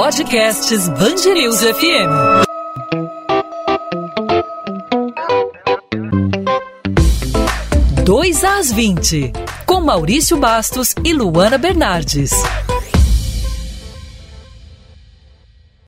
Podcasts Bangerils FM. Dois às 20, com Maurício Bastos e Luana Bernardes.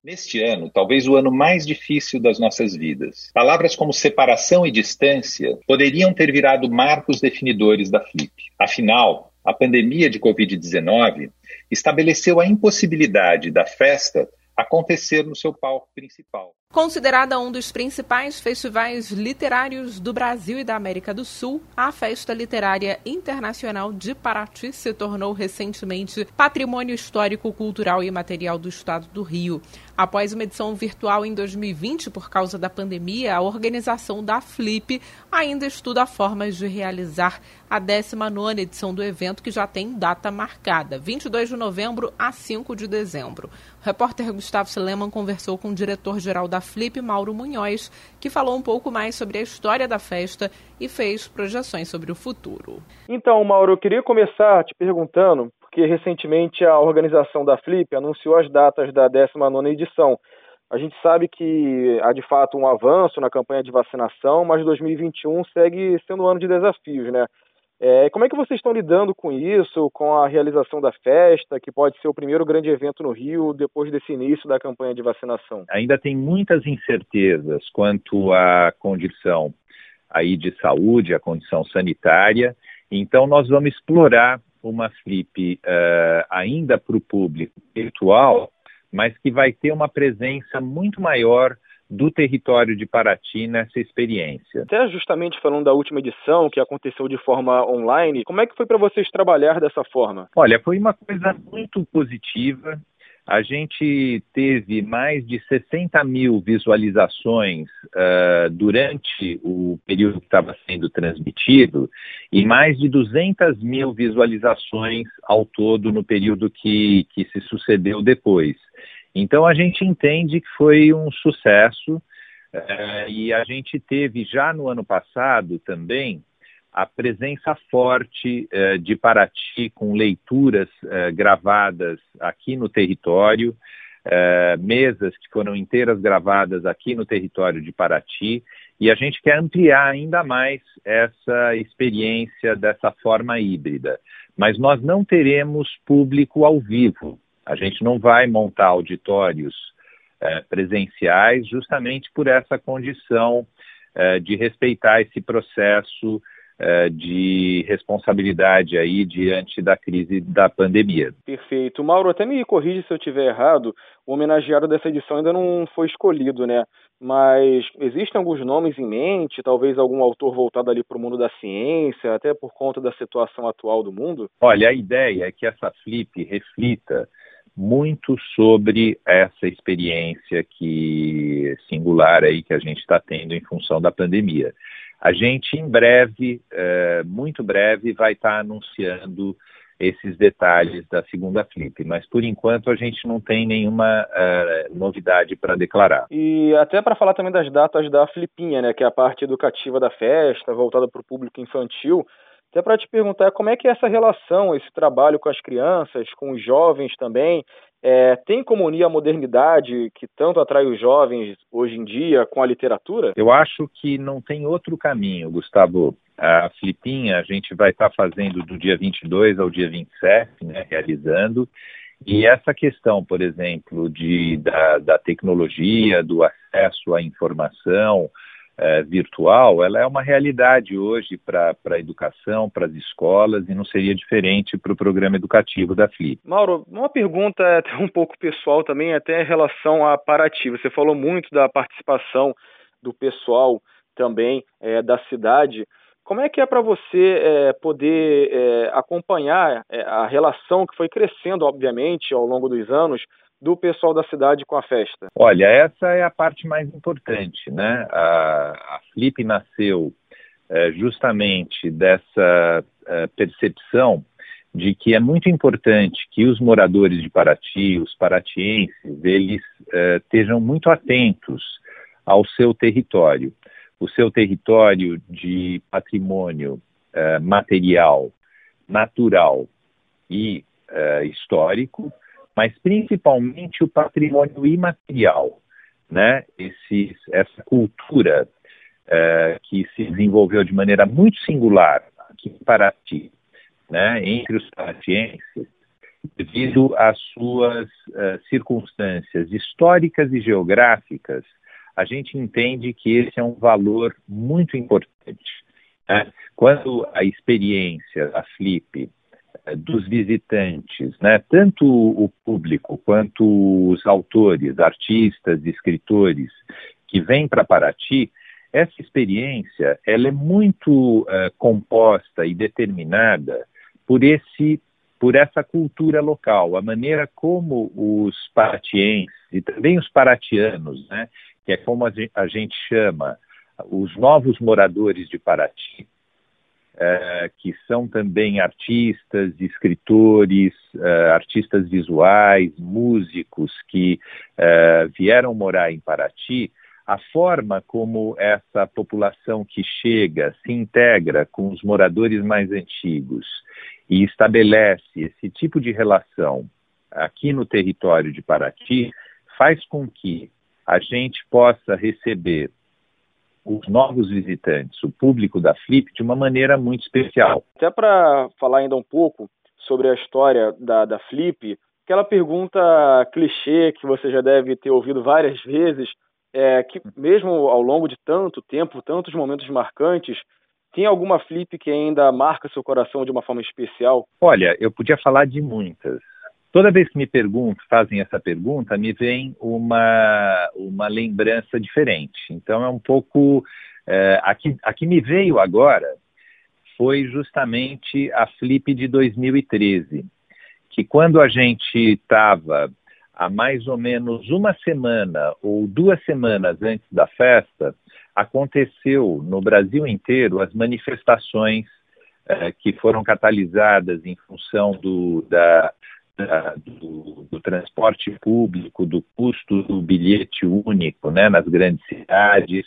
Neste ano, talvez o ano mais difícil das nossas vidas. Palavras como separação e distância poderiam ter virado marcos definidores da Flip. Afinal, a pandemia de Covid-19 estabeleceu a impossibilidade da festa acontecer no seu palco principal. Considerada um dos principais festivais literários do Brasil e da América do Sul, a Festa Literária Internacional de Paraty se tornou recentemente patrimônio histórico, cultural e material do Estado do Rio. Após uma edição virtual em 2020 por causa da pandemia, a organização da Flip ainda estuda formas de realizar a 19ª edição do evento, que já tem data marcada, 22 de novembro a 5 de dezembro. O repórter Gustavo Sleman conversou com o diretor-geral da Flip Mauro Munhoz, que falou um pouco mais sobre a história da festa e fez projeções sobre o futuro. Então, Mauro, eu queria começar te perguntando, porque recentemente a organização da Flip anunciou as datas da 19ª edição. A gente sabe que há de fato um avanço na campanha de vacinação, mas 2021 segue sendo um ano de desafios, né? É, como é que vocês estão lidando com isso, com a realização da festa, que pode ser o primeiro grande evento no Rio depois desse início da campanha de vacinação? Ainda tem muitas incertezas quanto à condição aí de saúde, a condição sanitária. Então nós vamos explorar uma flip uh, ainda para o público virtual, mas que vai ter uma presença muito maior do território de Paraty nessa experiência. Até justamente falando da última edição, que aconteceu de forma online, como é que foi para vocês trabalhar dessa forma? Olha, foi uma coisa muito positiva. A gente teve mais de 60 mil visualizações uh, durante o período que estava sendo transmitido e mais de 200 mil visualizações ao todo no período que, que se sucedeu depois. Então a gente entende que foi um sucesso uh, e a gente teve já no ano passado também a presença forte uh, de Paraty com leituras uh, gravadas aqui no território, mesas que foram inteiras gravadas aqui no território de Paraty, e a gente quer ampliar ainda mais essa experiência dessa forma híbrida. Mas nós não teremos público ao vivo, a gente não vai montar auditórios é, presenciais justamente por essa condição é, de respeitar esse processo é, de responsabilidade aí diante da crise da pandemia. Perfeito. Mauro, até me corrige se eu estiver errado, o homenageado dessa edição ainda não foi escolhido, né? Mas existem alguns nomes em mente, talvez algum autor voltado ali para o mundo da ciência, até por conta da situação atual do mundo? Olha, a ideia é que essa flip reflita muito sobre essa experiência que singular aí que a gente está tendo em função da pandemia. A gente em breve, é, muito breve, vai estar tá anunciando esses detalhes da segunda flip, mas por enquanto a gente não tem nenhuma uh, novidade para declarar. E até para falar também das datas da flipinha, né, que é a parte educativa da festa, voltada para o público infantil, até para te perguntar como é que é essa relação, esse trabalho com as crianças, com os jovens também, é, tem como unir a modernidade que tanto atrai os jovens hoje em dia com a literatura? Eu acho que não tem outro caminho, Gustavo. A Flipinha a gente vai estar tá fazendo do dia 22 ao dia 27, né, realizando. E essa questão, por exemplo, de, da, da tecnologia, do acesso à informação, é, virtual, ela é uma realidade hoje para a educação, para as escolas, e não seria diferente para o programa educativo da FLIP. Mauro, uma pergunta até um pouco pessoal também, até em relação à Paraty. Você falou muito da participação do pessoal também é, da cidade. Como é que é para você é, poder é, acompanhar é, a relação que foi crescendo, obviamente, ao longo dos anos do pessoal da cidade com a festa? Olha, essa é a parte mais importante, né? A, a Flip nasceu é, justamente dessa é, percepção de que é muito importante que os moradores de Paraty, os paratienses, eles é, estejam muito atentos ao seu território, o seu território de patrimônio é, material, natural e é, histórico, mas principalmente o patrimônio imaterial, né? Esse, essa cultura é, que se desenvolveu de maneira muito singular aqui em Paraty, né? Entre os paratienses, devido às suas uh, circunstâncias históricas e geográficas, a gente entende que esse é um valor muito importante. Né? Quando a experiência da Flip uh, dos visitantes, né, tanto o público quanto os autores, artistas, escritores que vêm para Paraty, essa experiência ela é muito uh, composta e determinada por esse por essa cultura local, a maneira como os paratienses e também os paratianos, né, que é como a gente chama os novos moradores de Paraty, é, que são também artistas, escritores, é, artistas visuais, músicos que é, vieram morar em Paraty, a forma como essa população que chega se integra com os moradores mais antigos e estabelece esse tipo de relação aqui no território de Paraty, faz com que a gente possa receber os novos visitantes, o público da Flip, de uma maneira muito especial. Até para falar ainda um pouco sobre a história da, da Flip, aquela pergunta clichê que você já deve ter ouvido várias vezes, é que mesmo ao longo de tanto tempo, tantos momentos marcantes, tem alguma flip que ainda marca seu coração de uma forma especial? Olha, eu podia falar de muitas. Toda vez que me perguntam, fazem essa pergunta, me vem uma, uma lembrança diferente. Então é um pouco. É, aqui, aqui me veio agora foi justamente a Flip de 2013, que quando a gente estava há mais ou menos uma semana ou duas semanas antes da festa, aconteceu no Brasil inteiro as manifestações eh, que foram catalisadas em função do, da, da, do, do, transporte público, do custo do bilhete único né, nas grandes cidades,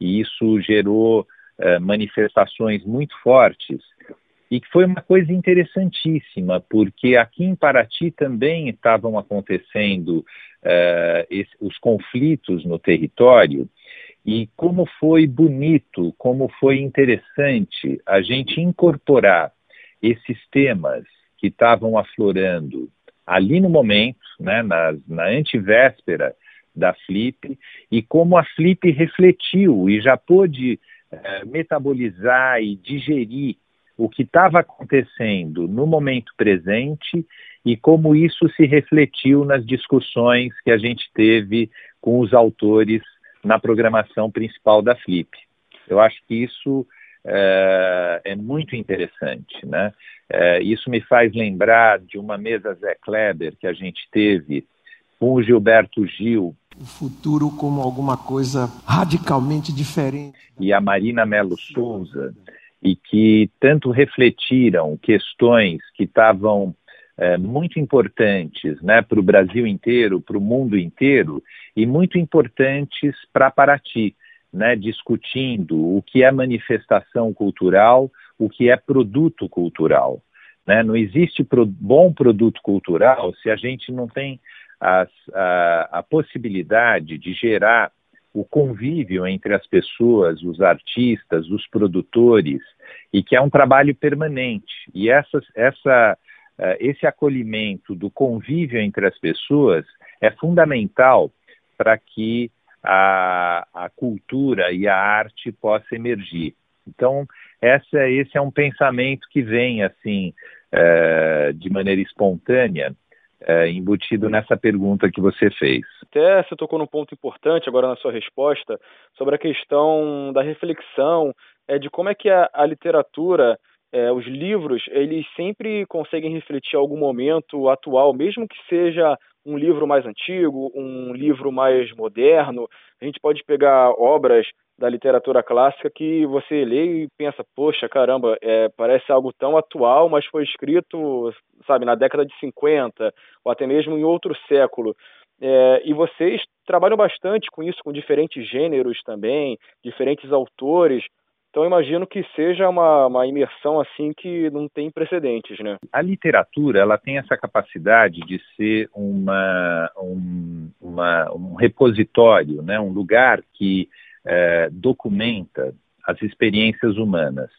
e isso gerou eh, manifestações muito fortes. E que foi uma coisa interessantíssima, porque aqui em Paraty também estavam acontecendo eh, esse, os conflitos no território, e como foi bonito, como foi interessante a gente incorporar esses temas que estavam aflorando ali no momento, né, na, na antivéspera da Flip, e como a Flip refletiu e já pôde eh, metabolizar e digerir o que estava acontecendo no momento presente e como isso se refletiu nas discussões que a gente teve com os autores na programação principal da Flip. Eu acho que isso é, é muito interessante. Né? É, isso me faz lembrar de uma mesa Zé Kleber que a gente teve com o Gilberto Gil. O futuro como alguma coisa radicalmente diferente. E a Marina Melo Souza, e que tanto refletiram questões que estavam é, muito importantes né, para o Brasil inteiro, para o mundo inteiro, e muito importantes para Paraty, né, discutindo o que é manifestação cultural, o que é produto cultural. Né? Não existe pro, bom produto cultural se a gente não tem as, a, a possibilidade de gerar o convívio entre as pessoas, os artistas, os produtores, e que é um trabalho permanente. E essa, essa uh, esse acolhimento do convívio entre as pessoas é fundamental para que a, a cultura e a arte possa emergir. Então, essa, esse é um pensamento que vem assim uh, de maneira espontânea é, embutido nessa pergunta que você fez. Até você tocou num ponto importante agora na sua resposta sobre a questão da reflexão, é, de como é que a, a literatura é, os livros, eles sempre conseguem refletir algum momento atual, mesmo que seja um livro mais antigo, um livro mais moderno. A gente pode pegar obras da literatura clássica que você lê e pensa, poxa, caramba, é, parece algo tão atual, mas foi escrito, sabe, na década de 50, ou até mesmo em outro século. É, e vocês trabalham bastante com isso, com diferentes gêneros também, diferentes autores. Então imagino que seja uma, uma imersão assim que não tem precedentes, né? A literatura ela tem essa capacidade de ser uma, um, uma, um repositório, né? um lugar que é, documenta as experiências humanas.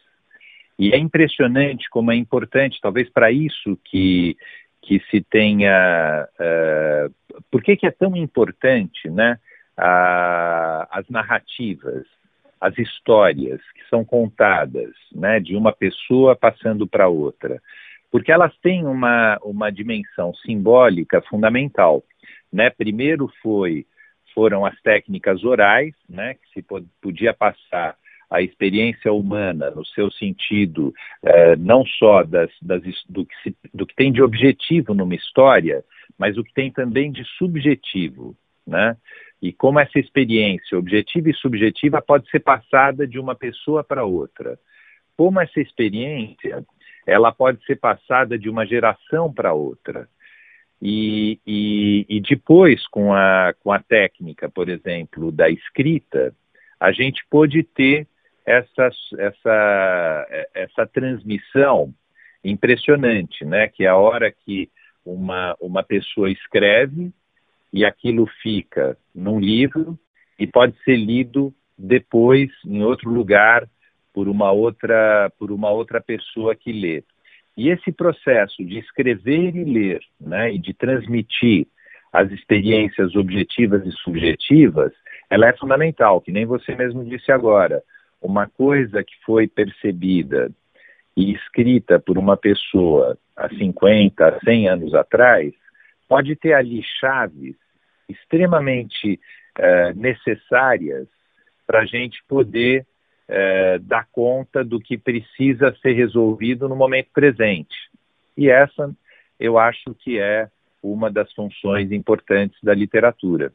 E é impressionante como é importante, talvez para isso que, que se tenha. Uh, por que, que é tão importante né, a, as narrativas? As histórias que são contadas, né, de uma pessoa passando para outra, porque elas têm uma, uma dimensão simbólica fundamental, né? Primeiro foi foram as técnicas orais, né, que se podia passar a experiência humana no seu sentido eh, não só das, das, do, que se, do que tem de objetivo numa história, mas o que tem também de subjetivo, né? E como essa experiência objetiva e subjetiva pode ser passada de uma pessoa para outra. Como essa experiência ela pode ser passada de uma geração para outra. E, e, e, depois, com a, com a técnica, por exemplo, da escrita, a gente pôde ter essa, essa, essa transmissão impressionante, né? que é a hora que uma, uma pessoa escreve e aquilo fica num livro e pode ser lido depois em outro lugar por uma outra por uma outra pessoa que lê. E esse processo de escrever e ler, né, e de transmitir as experiências objetivas e subjetivas, ela é fundamental, que nem você mesmo disse agora. Uma coisa que foi percebida e escrita por uma pessoa há 50, 100 anos atrás, pode ter ali chaves extremamente uh, necessárias para a gente poder uh, dar conta do que precisa ser resolvido no momento presente. E essa, eu acho que é uma das funções importantes da literatura.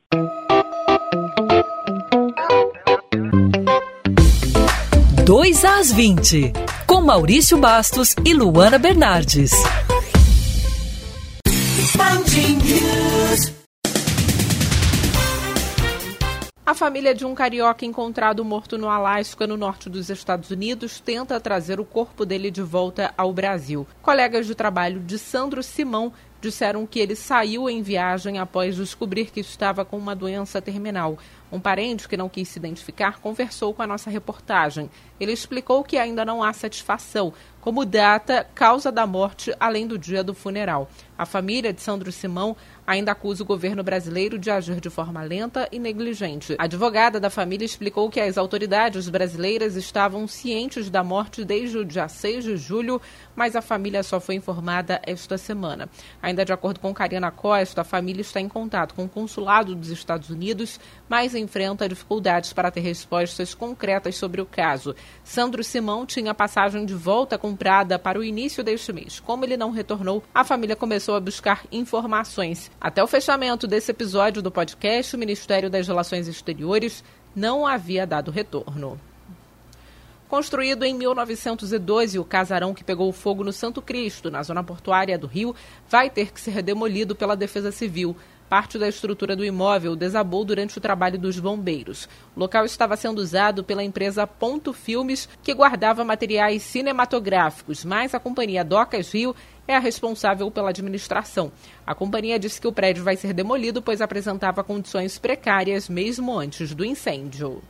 Dois às 20, com Maurício Bastos e Luana Bernardes. Família de um carioca encontrado morto no Alasca, no norte dos Estados Unidos, tenta trazer o corpo dele de volta ao Brasil. Colegas de trabalho de Sandro Simão disseram que ele saiu em viagem após descobrir que estava com uma doença terminal. Um parente que não quis se identificar conversou com a nossa reportagem. Ele explicou que ainda não há satisfação, como data, causa da morte, além do dia do funeral. A família de Sandro Simão ainda acusa o governo brasileiro de agir de forma lenta e negligente. A advogada da família explicou que as autoridades brasileiras estavam cientes da morte desde o dia 6 de julho, mas a família só foi informada esta semana. Ainda de acordo com Karina Costa, a família está em contato com o consulado dos Estados Unidos, mas enfrenta dificuldades para ter respostas concretas sobre o caso. Sandro Simão tinha passagem de volta comprada para o início deste mês. Como ele não retornou, a família começou a buscar informações. Até o fechamento desse episódio do podcast, o Ministério das Relações Exteriores não havia dado retorno. Construído em 1912, o casarão que pegou fogo no Santo Cristo, na zona portuária do Rio, vai ter que ser demolido pela Defesa Civil. Parte da estrutura do imóvel desabou durante o trabalho dos bombeiros. O local estava sendo usado pela empresa Ponto Filmes, que guardava materiais cinematográficos, mas a companhia Docas Rio é a responsável pela administração. A companhia disse que o prédio vai ser demolido, pois apresentava condições precárias mesmo antes do incêndio.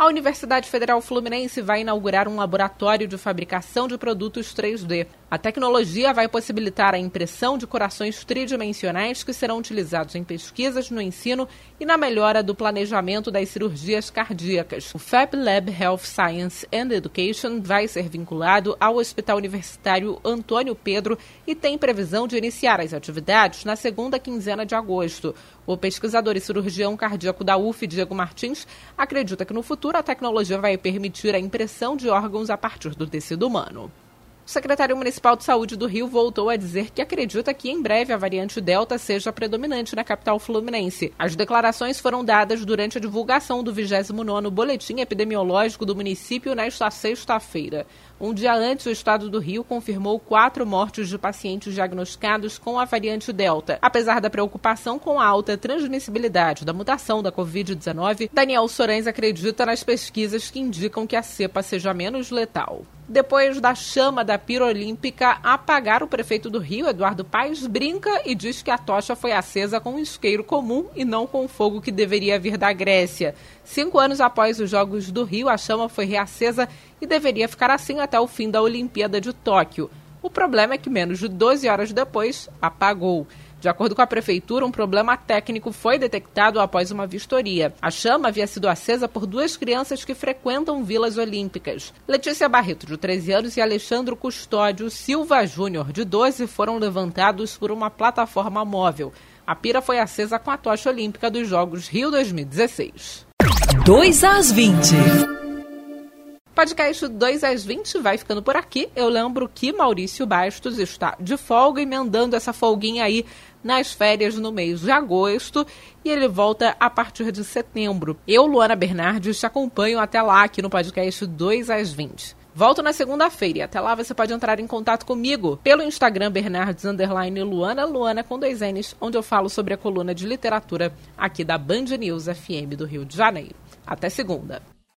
A Universidade Federal Fluminense vai inaugurar um laboratório de fabricação de produtos 3D. A tecnologia vai possibilitar a impressão de corações tridimensionais que serão utilizados em pesquisas no ensino e na melhora do planejamento das cirurgias cardíacas. O Fab Lab Health Science and Education vai ser vinculado ao Hospital Universitário Antônio Pedro e tem previsão de iniciar as atividades na segunda quinzena de agosto. O pesquisador e cirurgião cardíaco da UF, Diego Martins, acredita que no futuro a tecnologia vai permitir a impressão de órgãos a partir do tecido humano. O secretário municipal de saúde do Rio voltou a dizer que acredita que em breve a variante Delta seja predominante na capital fluminense. As declarações foram dadas durante a divulgação do 29º Boletim Epidemiológico do município nesta sexta-feira. Um dia antes, o estado do Rio confirmou quatro mortes de pacientes diagnosticados com a variante Delta. Apesar da preocupação com a alta transmissibilidade da mutação da Covid-19, Daniel Sorens acredita nas pesquisas que indicam que a cepa seja menos letal. Depois da chama da pira olímpica apagar, o prefeito do Rio, Eduardo Paes, brinca e diz que a tocha foi acesa com um isqueiro comum e não com o fogo que deveria vir da Grécia. Cinco anos após os Jogos do Rio, a chama foi reacesa e deveria ficar assim até o fim da Olimpíada de Tóquio. O problema é que menos de 12 horas depois, apagou. De acordo com a prefeitura, um problema técnico foi detectado após uma vistoria. A chama havia sido acesa por duas crianças que frequentam vilas olímpicas. Letícia Barreto, de 13 anos, e Alexandre Custódio Silva Júnior, de 12, foram levantados por uma plataforma móvel. A pira foi acesa com a tocha olímpica dos Jogos Rio 2016. 2 às 20. Podcast 2 às 20 vai ficando por aqui. Eu lembro que Maurício Bastos está de folga, emendando essa folguinha aí nas férias no mês de agosto e ele volta a partir de setembro. Eu, Luana Bernardes, te acompanho até lá aqui no podcast 2 às 20. Volto na segunda-feira e até lá você pode entrar em contato comigo pelo Instagram Bernardes Luana, Luana com dois N's, onde eu falo sobre a coluna de literatura aqui da Band News FM do Rio de Janeiro. Até segunda.